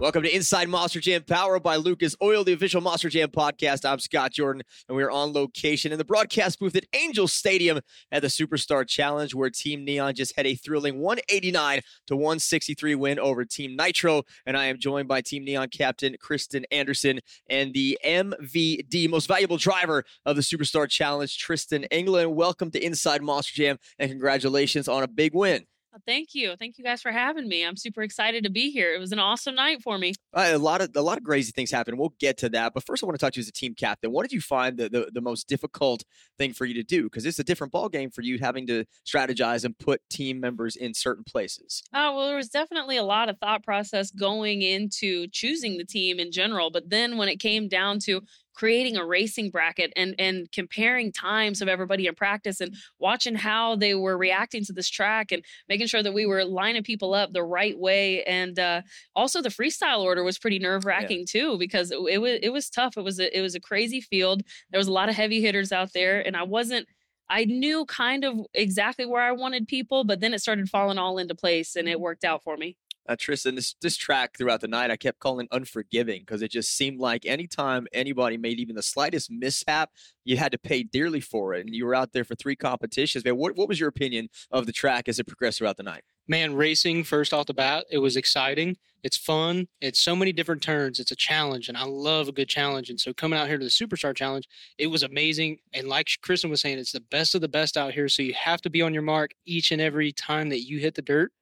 Welcome to Inside Monster Jam, powered by Lucas Oil, the official Monster Jam podcast. I'm Scott Jordan, and we are on location in the broadcast booth at Angel Stadium at the Superstar Challenge, where Team Neon just had a thrilling 189 to 163 win over Team Nitro. And I am joined by Team Neon captain Kristen Anderson and the MVD, most valuable driver of the Superstar Challenge, Tristan England. Welcome to Inside Monster Jam, and congratulations on a big win. Thank you. Thank you guys for having me. I'm super excited to be here. It was an awesome night for me. Uh, a lot of a lot of crazy things happened. We'll get to that. But first I want to talk to you as a team captain. What did you find the, the, the most difficult thing for you to do? Because it's a different ball game for you having to strategize and put team members in certain places. Oh, well, there was definitely a lot of thought process going into choosing the team in general. But then when it came down to creating a racing bracket and and comparing times of everybody in practice and watching how they were reacting to this track and making sure that we were lining people up the right way. And uh, also the freestyle order was pretty nerve wracking yeah. too because it, it, was it was tough. It was a, it was a crazy field. There was a lot of heavy hitters out there and I wasn't I knew kind of exactly where I wanted people, but then it started falling all into place and it worked out for me uh, Tristan, this this track throughout the night, I kept calling unforgiving because it just seemed like anytime anybody made even the slightest mishap, you had to pay dearly for it. And you were out there for three competitions. Man, what, what was your opinion of the track as it progressed throughout the night? Man, racing first off the bat, it was exciting. It's fun. It's so many different turns. It's a challenge, and I love a good challenge. And so coming out here to the Superstar Challenge, it was amazing. And like Kristen was saying, it's the best of the best out here. So you have to be on your mark each and every time that you hit the dirt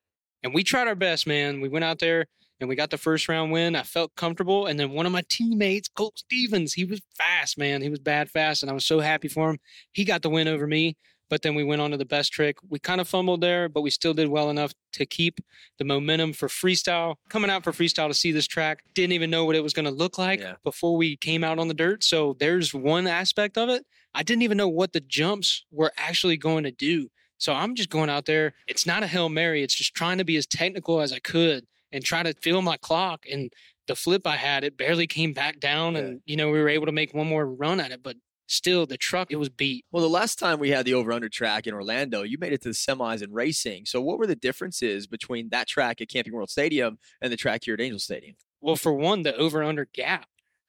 and we tried our best, man. We went out there and we got the first round win. I felt comfortable. And then one of my teammates, Colt Stevens, he was fast, man. He was bad fast. And I was so happy for him. He got the win over me. But then we went on to the best trick. We kind of fumbled there, but we still did well enough to keep the momentum for freestyle. Coming out for freestyle to see this track, didn't even know what it was going to look like yeah. before we came out on the dirt. So there's one aspect of it. I didn't even know what the jumps were actually going to do. So I'm just going out there. It's not a Hail Mary. It's just trying to be as technical as I could and try to fill my clock. And the flip I had, it barely came back down. Yeah. And, you know, we were able to make one more run at it. But still, the truck, it was beat. Well, the last time we had the over under track in Orlando, you made it to the semis in racing. So what were the differences between that track at Camping World Stadium and the track here at Angel Stadium? Well, for one, the over under gap.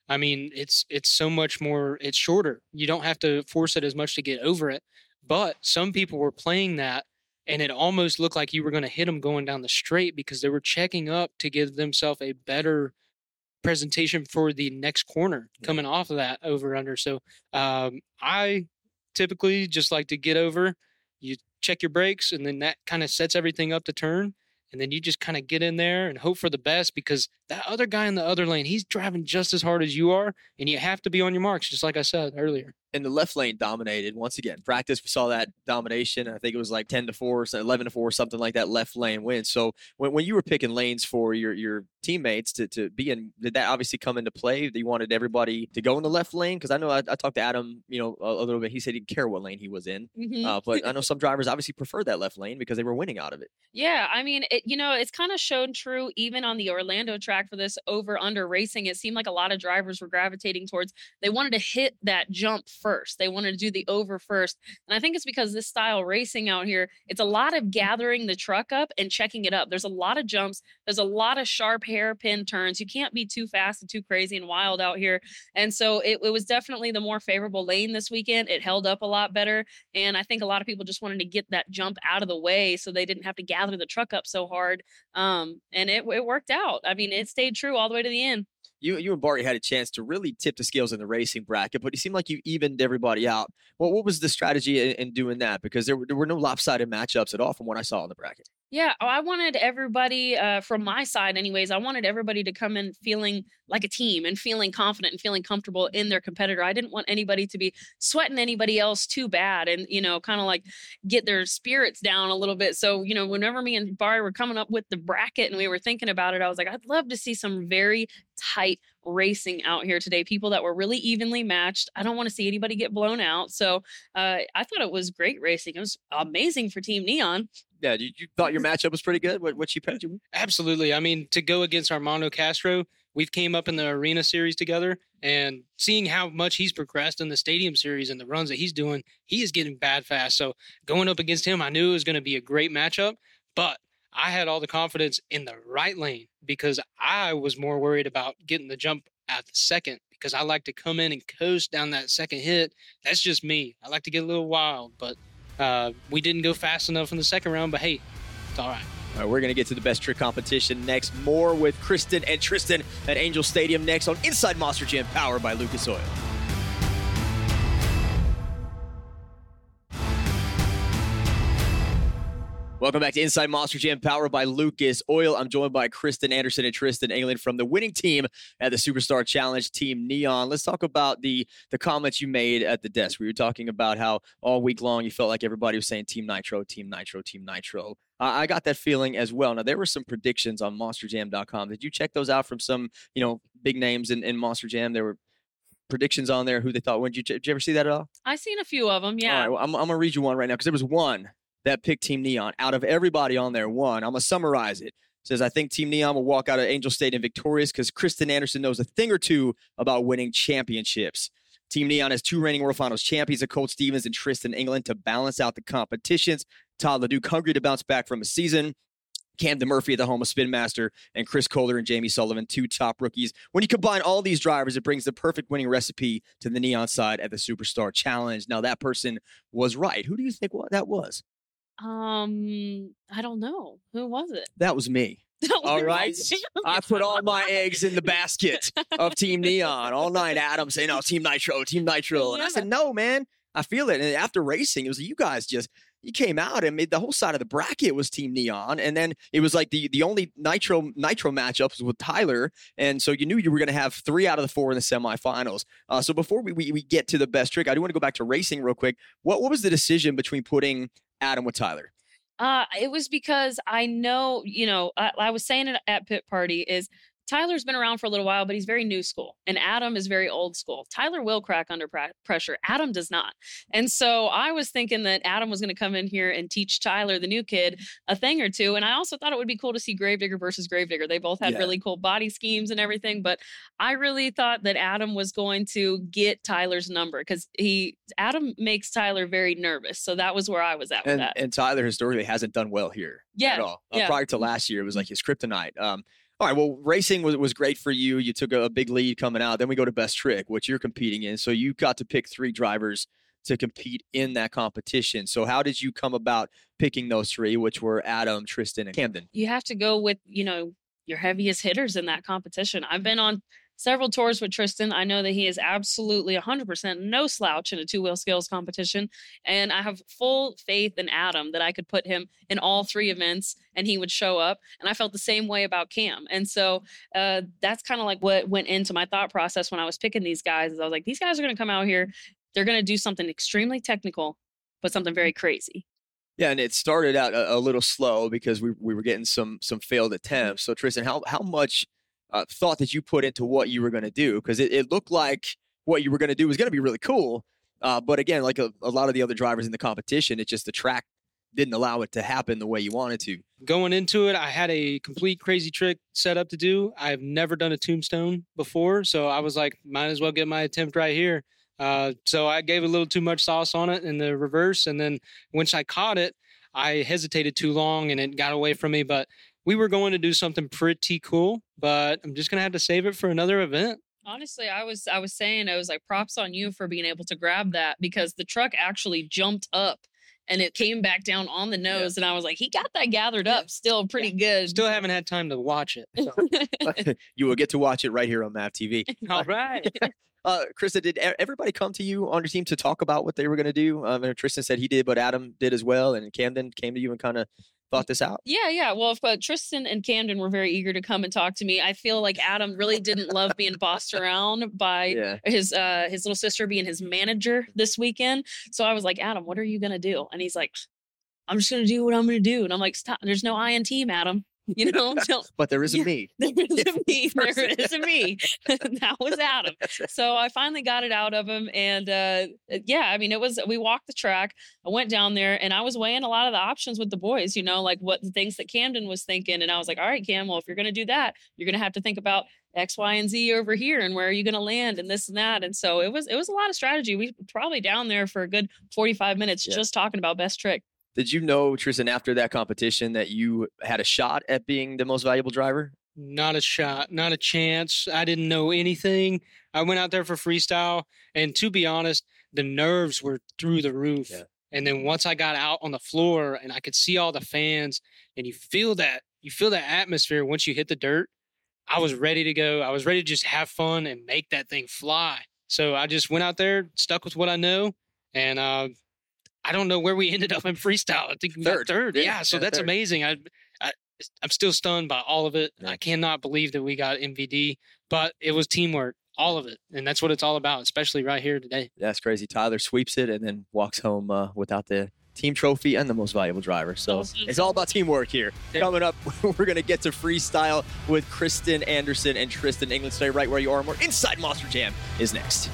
I mean, it's it's so much more. It's shorter. You don't have to force it as much to get over it. But some people were playing that and it almost looked like you were going to hit them going down the straight because they were checking up to give themselves a better presentation for the next corner coming off of that over under. So um, I typically just like to get over, you check your brakes, and then that kind of sets everything up to turn. And then you just kind of get in there and hope for the best because that other guy in the other lane, he's driving just as hard as you are. And you have to be on your marks, just like I said earlier and the left lane dominated once again. Practice, we saw that domination. I think it was like 10 to 4, 11 to 4, something like that left lane win. So when, when you were picking lanes for your, your teammates to, to be in, did that obviously come into play? That You wanted everybody to go in the left lane? Because I know I, I, talked to Adam, you know, a, a, little bit. He said he didn't care what lane he was in. Mm-hmm. Uh, but I know some drivers obviously preferred that left lane because they were winning out of it. Yeah. I mean, it, you know, it's kind of shown true even on the Orlando track for this over under racing. It seemed like a lot of drivers were gravitating towards, they wanted to hit that jump first. They wanted to do the over first. And I think it's because this style racing out here, it's a lot of gathering the truck up and checking it up. There's a lot of jumps, there's a lot of sharp hairpin turns. You can't be too fast and too crazy and wild out here. And so it, it was definitely the more favorable lane this weekend. It held up a lot better. And I think a lot of people just wanted to get that jump out of the way so they didn't have to gather the truck up so hard. Um, and it, it worked out. I mean, it stayed true all the way to the end you you and Bari had a chance to really tip the scales in the racing bracket, but it seemed like you evened everybody out. Well, what was the strategy in, in doing that? Because there were, there were no lopsided matchups at all from what I saw in the bracket. Yeah, oh, I wanted everybody, uh, from my side, anyways, I wanted everybody to come in feeling like a team and feeling confident and feeling comfortable in their competitor. I didn't want anybody to be sweating anybody else too bad and, you know, kind of like get their spirits down a little bit. So, you know, whenever me and Bari were coming up with the bracket and we were thinking about it, I was like, I'd love to see some very tight racing out here today. People that were really evenly matched. I don't want to see anybody get blown out. So uh, I thought it was great racing. It was amazing for Team Neon yeah, you, you, thought your matchup was pretty good. What what she picked you? Absolutely. I mean, to go against Armando Castro, we've came up in the arena series together, and seeing how much he's progressed in the stadium series and the runs that he's doing, he is getting bad fast. So going up against him, I knew it was going to be a great matchup. But I had all the confidence in the right lane because I was more worried about getting the jump at the second because I like to come in and coast down that second hit. That's just me. I like to get a little wild, but uh, we didn't go fast enough in the second round. But hey, it's all right. All right, we're going to get to the best trick competition next. More with Kristen and Tristan at Angel Stadium next on Inside Monster Jam, powered by Lucas Oil. Welcome back to Inside Monster Jam, powered by Lucas Oil. I'm joined by Kristen Anderson and Tristan England from the winning team at the Superstar Challenge, Team Neon. Let's talk about the the comments you made at the desk. We were talking about how all week long you felt like everybody was saying Team Nitro, Team Nitro, Team Nitro. Uh, I got that feeling as well. Now there were some predictions on MonsterJam.com. Did you check those out from some you know big names in, in Monster Jam? There were predictions on there who they thought. When did you, did you ever see that at all? I seen a few of them. Yeah. All right, well, I'm, I'm gonna read you one right now because there was one that picked Team Neon out of everybody on there. One, I'm gonna summarize it. Says I think Team Neon will walk out of Angel Stadium victorious because Kristen Anderson knows a thing or two about winning championships. Team Neon has two reigning World Finals champions, Colt Stevens and Tristan England, to balance out the competitions. Todd LeDuc hungry to bounce back from a season. Camden Murphy at the home of Spin Master, and Chris Kohler and Jamie Sullivan, two top rookies. When you combine all these drivers, it brings the perfect winning recipe to the Neon side at the Superstar Challenge. Now, that person was right. Who do you think that was? Um, I don't know. Who was it? That was me. All right. I put all my eggs in the basket of Team Neon all night. Adam saying, "No, Team Nitro, Team Nitro," and I said, "No, man, I feel it." And after racing, it was you guys just you came out and made the whole side of the bracket was Team Neon, and then it was like the the only Nitro Nitro matchups was with Tyler, and so you knew you were going to have three out of the four in the semifinals. Uh, so before we, we we get to the best trick, I do want to go back to racing real quick. What what was the decision between putting Adam with Tyler? Uh, it was because I know, you know, I, I was saying it at pit party is Tyler's been around for a little while, but he's very new school, and Adam is very old school. Tyler will crack under pr- pressure. Adam does not. And so I was thinking that Adam was going to come in here and teach Tyler, the new kid, a thing or two. And I also thought it would be cool to see Gravedigger versus Gravedigger. They both had Yeah. really cool body schemes and everything, but I really thought that Adam was going to get Tyler's number because he Adam makes Tyler very nervous. So that was where I was at with And that. and Tyler historically hasn't done well here at Yeah, all. Uh, yeah. prior to last year, it was like his kryptonite. Um, all right, well, racing was, was great for you. You took a, a big lead coming out. Then we go to best trick, which you're competing in. So you got to pick three drivers to compete in that competition. So how did you come about picking those three, which were Adam, Tristan, and Camden? you have to go with you know your heaviest hitters in that competition. I've been on several tours with Tristan. I know that he is absolutely 100% no slouch in a two wheel skills competition. And I have full faith in Adam that I could put him in all three events and he would show up. And I felt the same way about Cam. And so uh, that's kind of like what went into my thought process when I was picking these guys. Is I was like, these guys are going to come out here. They're going to do something extremely technical, but something very crazy. Yeah, and it started out a, a little slow because we, we were getting some some failed attempts. So Tristan, how how much uh, thought that you put into what you were going to do? Because it, it looked like what you were going to do was going to be really cool. Uh, but again, like a, a lot of the other drivers in the competition, it's just the track didn't allow it to happen the way you wanted to. Going into it, I had a complete crazy trick set up to do. I've never done a tombstone before, so I was like, might as well get my attempt right here. Uh, so I gave a little too much sauce on it in the reverse, and then once I caught it, I hesitated too long and it got away from me. But we were going to do something pretty cool, but I'm just gonna have to save it for another event. Honestly, I was I was saying I was like props on you for being able to grab that because the truck actually jumped up and it came back down on the Yeah. nose and I was like he got that gathered Yeah. up still pretty good. Still haven't had time to watch it. so. you will get to watch it right here on MAP TV. All right. Uh, Krista, did everybody come to you on your team to talk about what they were going to do? Um, and Tristan said he did, but Adam did as well, and Camden came to you and kind of thought this out. Yeah, yeah. Well, if, uh, Tristan and Camden were very eager to come and talk to me. I feel like Adam really didn't love being bossed around by Yeah. his uh his little sister being his manager this weekend. So I was like, Adam, what are you gonna do? And he's like, I'm just gonna do what I'm gonna do. And I'm like, stop. There's no I in team, Adam. You know, But there is a Yeah. me. there is a me. There Person. is a me. that was Adam. So I finally got it out of him, and uh, yeah, I mean, it was. We walked the track. I went down there, and I was weighing a lot of the options with the boys. You know, like what the things that Camden was thinking, and I was like, all right, Cam, well, if you're going to do that, you're going to have to think about X, Y, and Z over here, and where are you going to land, and this and that. And so it was. It was a lot of strategy. We probably down there for a good 45 minutes Yeah. just talking about best trick. Did you know, Tristan, after that competition, that you had a shot at being the most valuable driver? Not a shot, not a chance. I didn't know anything. I went out there for freestyle, and to be honest, the nerves were through the roof. Yeah. And then once I got out on the floor and I could see all the fans, and you feel that you feel that atmosphere once you hit the dirt. I was ready to go. I was ready to just have fun and make that thing fly. So I just went out there, stuck with what I know, and uh, I don't know where we ended up in freestyle. I think we got Third. third. Yeah, Yeah, so that's third. amazing. I, I I'm still stunned by all of it. Yeah. I cannot believe that we got MVD, but it was teamwork, all of it, and that's what it's all about, especially right here today. That's crazy. Tyler sweeps it and then walks home uh, without the team trophy and the most valuable driver. So it's all about teamwork here. Coming up, we're going to get to freestyle with Kristen Anderson and Tristan England. Stay right where you are. More Inside Monster Jam is next.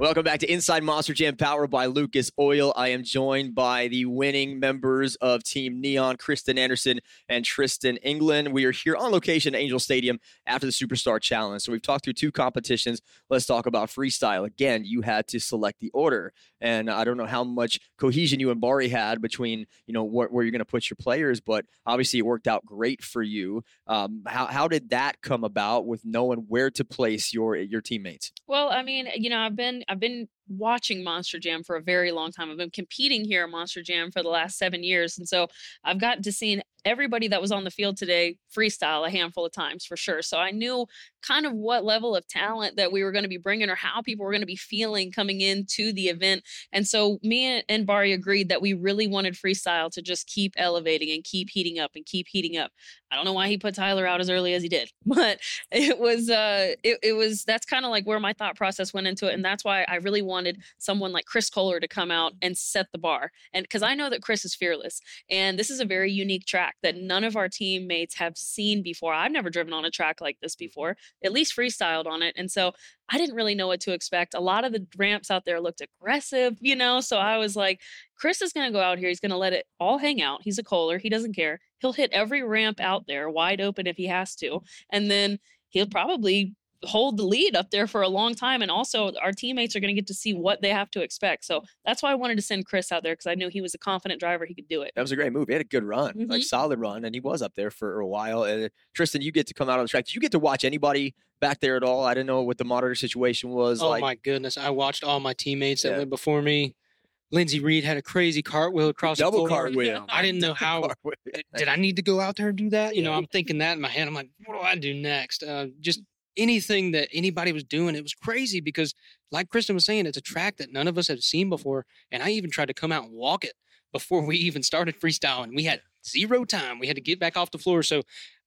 Welcome back to Inside Monster Jam, powered by Lucas Oil. I am joined by the winning members of Team Neon, Kristen Anderson and Tristan England. We are here on location at Angel Stadium after the Superstar Challenge. So we've talked through two competitions. Let's talk about freestyle. Again, you had to select the order, and I don't know how much cohesion you and Bari had between you know where, where you're going to put your players, but obviously it worked out great for you. Um, how how did that come about with knowing where to place your your teammates? Well, I mean, you know, I've been I've been watching Monster Jam for a very long time. I've been competing here at Monster Jam for the last seven years, and so I've gotten to see everybody that was on the field today freestyle a handful of times for sure. So I knew kind of what level of talent that we were going to be bringing or how people were going to be feeling coming into the event. And so me and- Bari agreed that we really wanted freestyle to just keep elevating and keep heating up and keep heating up. I don't know why he put Tyler out as early as he did, but it was uh it, it was that's kind of like where my thought process went into it and that's why i really wanted someone like chris kohler to come out and set the bar and because i know that chris is fearless and this is a very unique track that none of our teammates have seen before. I've never driven on a track like this mm-hmm. before at least freestyled on it and so i didn't really know what to expect. A lot of the ramps out there looked aggressive you know so i was like chris is going to go out here he's going to let it all hang out he's a kohler he doesn't care he'll hit every ramp out there wide open if he has to and then he'll mm-hmm. probably hold the lead up there for a long time. And also, our teammates are going to get to see what they have to expect. So that's why I wanted to send Chris out there because I knew he was a confident driver. He could do it. That was a great move. He had a good run, like Mhm. solid run, and he was up there for a while. And Tristan, you get to come out on the track. Did you get to watch anybody back there at all? I didn't know what the monitor situation was Oh like. my goodness! I watched all my teammates that went before me. Lindsey Reed had a crazy cartwheel across the Double floor. cartwheel. I didn't know how. Did I need to go out there and do that? You know, I'm thinking that in my head. I'm like, what do I do next? Uh, just anything that anybody was doing, it was crazy because, like Kristen was saying, it's a track that none of us have seen before. And I even tried to come out and walk it before we even started freestyling. We had zero time. We had to get back off the floor. So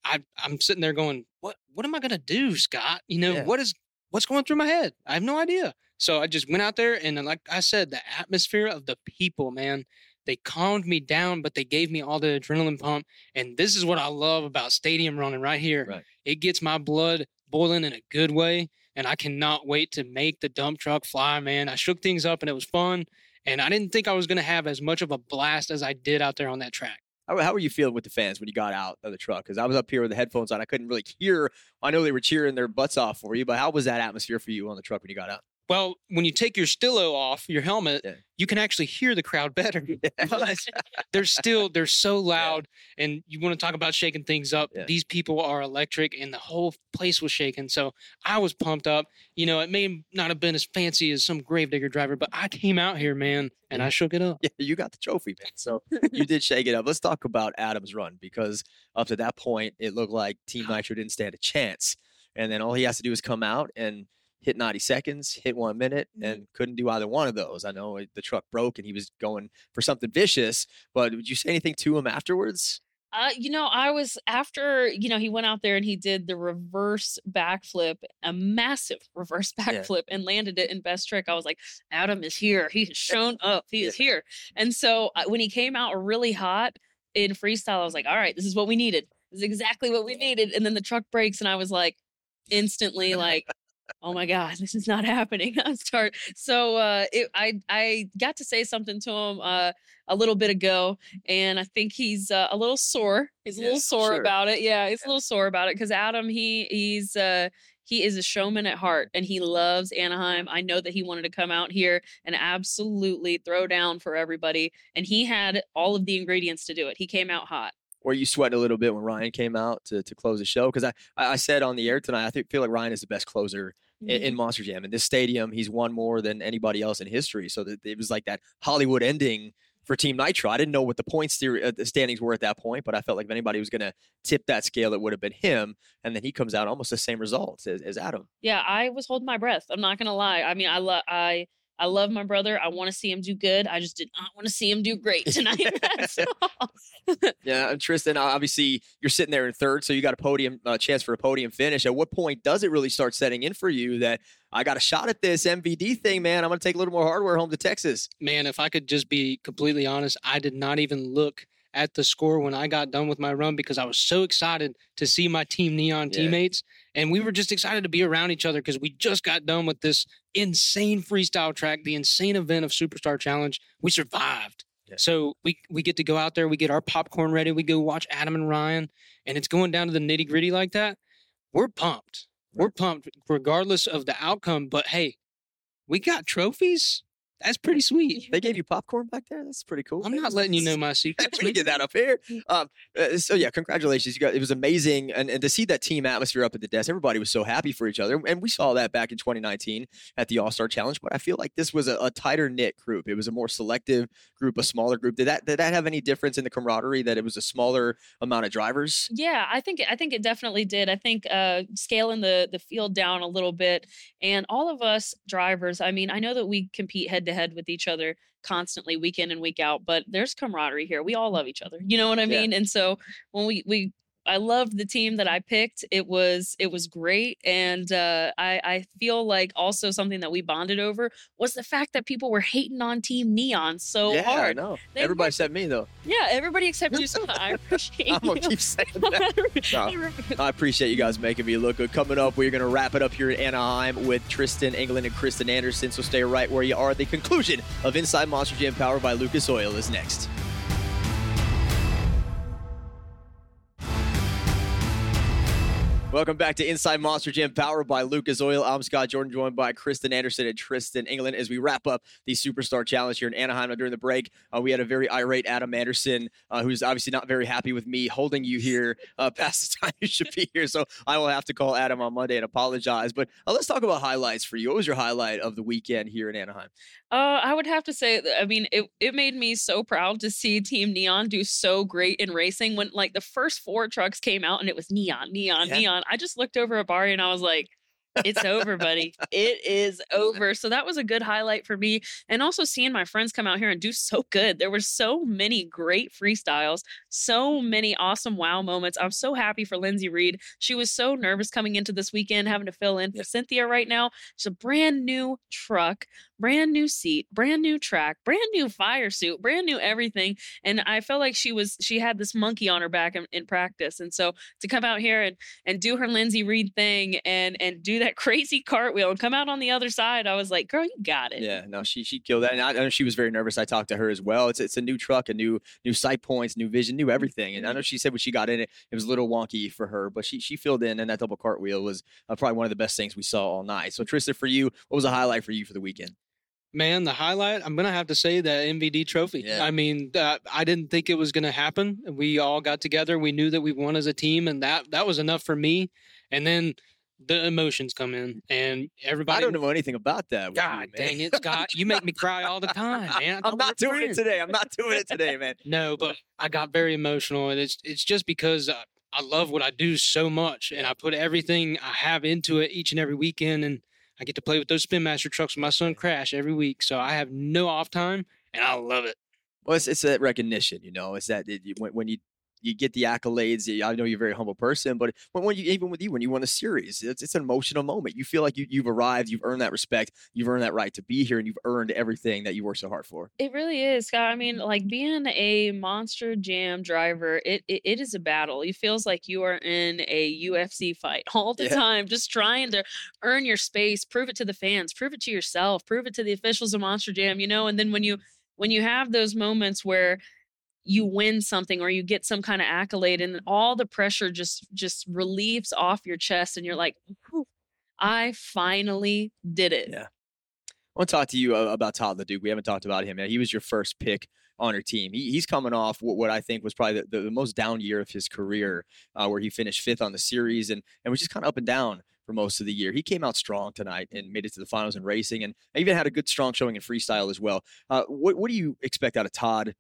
I, I'm sitting there going, what What am I gonna do, Scott? You know, Yeah. what is what's going through my head? I have no idea. So I just went out there and, like I said, the atmosphere of the people, man. They calmed me down, but they gave me all the adrenaline pump. And this is what I love about stadium running right here. Right. It gets my blood boiling in a good way. And I cannot wait to make the dump truck fly, man. I shook things up and it was fun. And I didn't think I was going to have as much of a blast as I did out there on that track. How, how were you feeling with the fans when you got out of the truck? Because I was up here with the headphones on. I couldn't really hear. I know they were cheering their butts off for you, but how was that atmosphere for you on the truck when you got out? Well, when you take your Stilo off, your helmet, Yeah. you can actually hear the crowd better. but they're still they're so loud and you want to talk about shaking things up Yeah. these people are electric and the whole place was shaking so i was pumped up you know it may not have been as fancy as some gravedigger driver but i came out here man and i shook it up Yeah, you got the trophy, man. So you did shake it up. Let's talk about Adam's run because up to that point, it looked like Team Nitro didn't stand a chance. And then all he has to do is come out and hit 90 seconds, hit one minute, Mhm. and couldn't do either one of those. I know the truck broke and he was going for something vicious, but would you say anything to him afterwards? Uh, you know, I was after, you know, he went out there and he did the reverse backflip, a massive reverse Yeah. backflip, and landed it in best trick. I was like, Adam is here. He has shown up. He is here. And so uh, when he came out really hot in freestyle, I was like, all right, this is what we needed. This is exactly what we needed. And then the truck breaks, and I was like, instantly like, oh my god this is not happening I'm start so uh it, i i got to say something to him uh a little bit ago and i think he's uh, a little sore he's a Yeah, little sore sure. about it yeah he's a little sore about it because adam he he's uh he is a showman at heart and he loves Anaheim. I know that he wanted to come out here and absolutely throw down for everybody. And he had all of the ingredients to do it. He came out hot. Were you sweating a little bit when Ryan came out to, to close the show? Because I, I said on the air tonight, I think feel like Ryan is the best closer in, Mm-hmm. in Monster Jam. In this stadium, he's won more than anybody else in history. So that it was like that Hollywood ending for Team Nitro. I didn't know what the points theory, uh, the standings were at that point, but I felt like if anybody was going to tip that scale, it would have been him. And then he comes out almost the same results as, as Adam. Yeah, I was holding my breath. I'm not gonna lie. I mean, I love I I love my brother. I want to see him do good. I just did not want to see him do great tonight. That's all. Yeah, and Tristan, obviously you're sitting there in third, so you got a podium uh, chance for a podium finish. At what point does it really start setting in for you that I got a shot at this MVD thing, man? I'm going to take a little more hardware home to Texas. Man, if I could just be completely honest, I did not even look at the score when I got done with my run because I was so excited to see my team neon Yeah. teammates. And we were just excited to be around each other because we just got done with this insane freestyle track, the insane event of Superstar Challenge. We survived. Yeah. So we we get to go out there, we get our popcorn ready, we go watch Adam and Ryan, and it's going down to the nitty gritty like that. We're pumped. We're pumped regardless of the outcome. But hey, we got trophies. That's pretty sweet. They gave you popcorn back there. That's pretty cool. I'm not letting you know my secrets. we get that up here. Um, uh, so yeah, congratulations! You got it was amazing, and, and to see that team atmosphere up at the desk, everybody was so happy for each other, and we saw that back in 2019 at the All Star Challenge. But I feel like this was a, a tighter knit group. It was a more selective group, a smaller group. Did that did that have any difference in the camaraderie? That it was a smaller amount of drivers? Yeah, I think I think it definitely did. I think uh, scaling the the field down a little bit, and all of us drivers. I mean, I know that we compete head to head with each other constantly, week in and week out. But there's camaraderie here. We all love each other. You know what I Yeah. mean? And so when we we I loved the team that I picked. It was it was great, and uh, I I feel like also something that we bonded over was the fact that people were hating on Team Neon so yeah, I know. They Everybody were- said me though. Yeah, everybody except you. So I appreciate I'm gonna you. keep saying that. I appreciate you guys making me look good. Coming up, we're going to wrap it up here in Anaheim with Tristan England and Kristen Anderson. So stay right where you are. The conclusion of Inside Monster Jam powered by Lucas Oil is next. Welcome back to Inside Monster Jam, powered by Lucas Oil. I'm Scott Jordan, joined by Kristen Anderson and Tristan England as we wrap up the Superstar Challenge here in Anaheim. Now, during the break, uh, we had a very irate Adam Anderson, uh, who's obviously not very happy with me holding you here uh, past the time you should be here. So I will have to call Adam on Monday and apologize. But uh, let's talk about highlights for you. What was your highlight of the weekend here in Anaheim? Uh, I would have to say, I mean, it, it made me so proud to see Team Neon do so great in racing. When like the first four trucks came out and it was neon, neon, Yeah. neon. I just looked over at Bari and I was like, it's over, buddy. It is over. So that was a good highlight for me. And also seeing my friends come out here and do so good. There were so many great freestyles, so many awesome wow moments. I'm so happy for Lindsay Reed. She was so nervous coming into this weekend, having to fill in for Cynthia right now. It's a brand new truck, brand new seat, brand new track, brand new fire suit, brand new everything. And I felt like she was she had this monkey on her back in, in practice. And so to come out here and and do her Lindsay Reed thing and and do that crazy cartwheel and come out on the other side, I was like, girl, you got it. Yeah, no, she she killed that, and I, I know she was very nervous. I talked to her as well. It's it's a new truck, a new new sight points, new vision, new everything. And I know she said when she got in it, it was a little wonky for her, but she she filled in, and that double cartwheel was uh, probably one of the best things we saw all night. So Tristan, for you, what was a highlight for you for the weekend? Man, the highlight, I'm going to have to say the MVD trophy. Yeah. I mean, uh, I didn't think it was going to happen. We all got together. We knew that we won as a team, and that that was enough for me. And then the emotions come in, and everybody. I don't know anything about that. with you, God dang it, Scott. You make me cry all the time, man. I'm not doing it today. I'm not doing it today, man. No, but I got very emotional, and it's it's just because uh, I love what I do so much, and I put everything I have into it each and every weekend, and I get to play with those Spin Master trucks with my son Crash every week, so I have no off time, and I love it. Well, it's, it's that recognition, you know. It's that it, when, when you you get the accolades. I know you're a very humble person, but when, when you even with you when you won a series, it's, it's an emotional moment. You feel like you you've arrived, you've earned that respect, you've earned that right to be here, and you've earned everything that you worked so hard for. It really is, Scott. I mean, like being a monster jam driver, it, it it is a battle. It feels like you are in a UFC fight all the Yeah. time, just trying to earn your space, prove it to the fans, prove it to yourself, prove it to the officials of Monster Jam, you know. And then when you when you have those moments where you win something or you get some kind of accolade and all the pressure just just relieves off your chest and you're like I finally did it. Yeah. I want to talk to you uh, about Todd LeDuc. We haven't talked about him yet. He was your first pick on your team. He, he's coming off what, what I think was probably the, the, most down year of his career, uh, where he finished fifth on the series and, and was just kind of up and down for most of the year. He came out strong tonight and made it to the finals in racing and even had a good, strong showing in freestyle as well. Uh, what, what do you expect out of Todd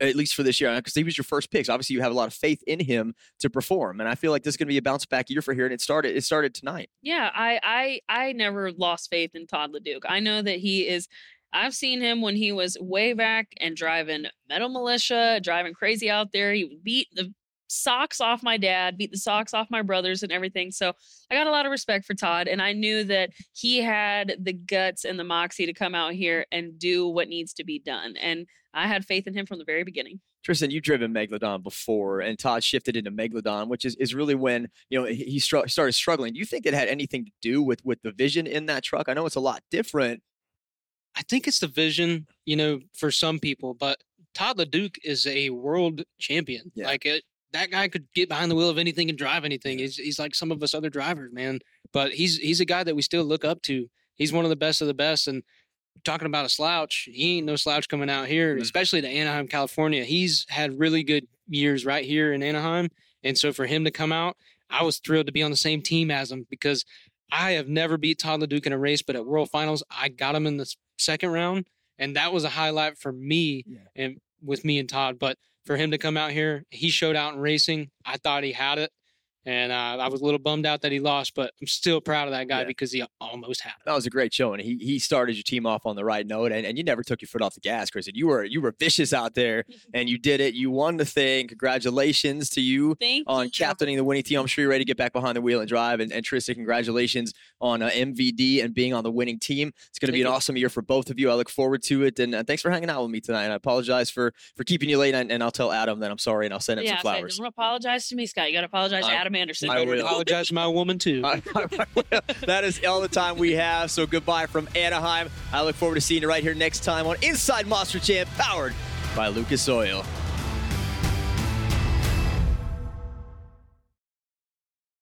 at least for this year, uh, because he was your first pick. So obviously, you have a lot of faith in him to perform, and I feel like this is going to be a bounce back year for here. And it started. It started tonight. Yeah, I I I never lost faith in Todd LeDuc. I know that he is. I've seen him when he was way back and driving Metal Mulisha, driving crazy out there. He would beat the socks off my dad, beat the socks off my brothers and everything. So I got a lot of respect for Todd. And I knew that he had the guts and the moxie to come out here and do what needs to be done. And I had faith in him from the very beginning. Tristan, you've driven Megalodon before, and Todd shifted into Megalodon, which is, is really when you know he str- started struggling. Do you think it had anything to do with with the vision in that truck? I know it's a lot different. I think it's the vision, you know, for some people, but Todd LeDuc is a world champion. Yeah. Like it, that guy could get behind the wheel of anything and drive anything. He's, he's like some of us other drivers, man. But he's he's a guy that we still look up to. He's one of the best of the best. And talking about a slouch, he ain't no slouch coming out here, mm-hmm. especially to Anaheim, California. He's had really good years right here in Anaheim. And so for him to come out, I was thrilled to be on the same team as him because I have never beat Todd LeDuc in a race, but at World Finals, I got him in the second round. And that was a highlight for me yeah. and with me and Todd. But for him to come out here. He showed out in racing. I thought he had it. And uh, I was a little bummed out that he lost, but I'm still proud of that guy yeah. because he almost had it. That was a great show, and he he started your team off on the right note, and, and you never took your foot off the gas, Chris. And you were you were vicious out there, and you did it. You won the thing. Congratulations to you Thank on you. captaining the winning team. I'm sure you're ready to get back behind the wheel and drive. And, and Tristan, congratulations on uh, MVD and being on the winning team. It's going to be an you. awesome year for both of you. I look forward to it, and uh, thanks for hanging out with me tonight. And I apologize for for keeping you late, and, and I'll tell Adam that I'm sorry, and I'll send him yeah, some flowers. Don't apologize to me, Scott. You got to apologize I, to Adam Anderson. I will apologize to my woman too. that is all the time we have. So goodbye from Anaheim. I look forward to seeing you right here next time on Inside Monster Jam, powered by Lucas Oil.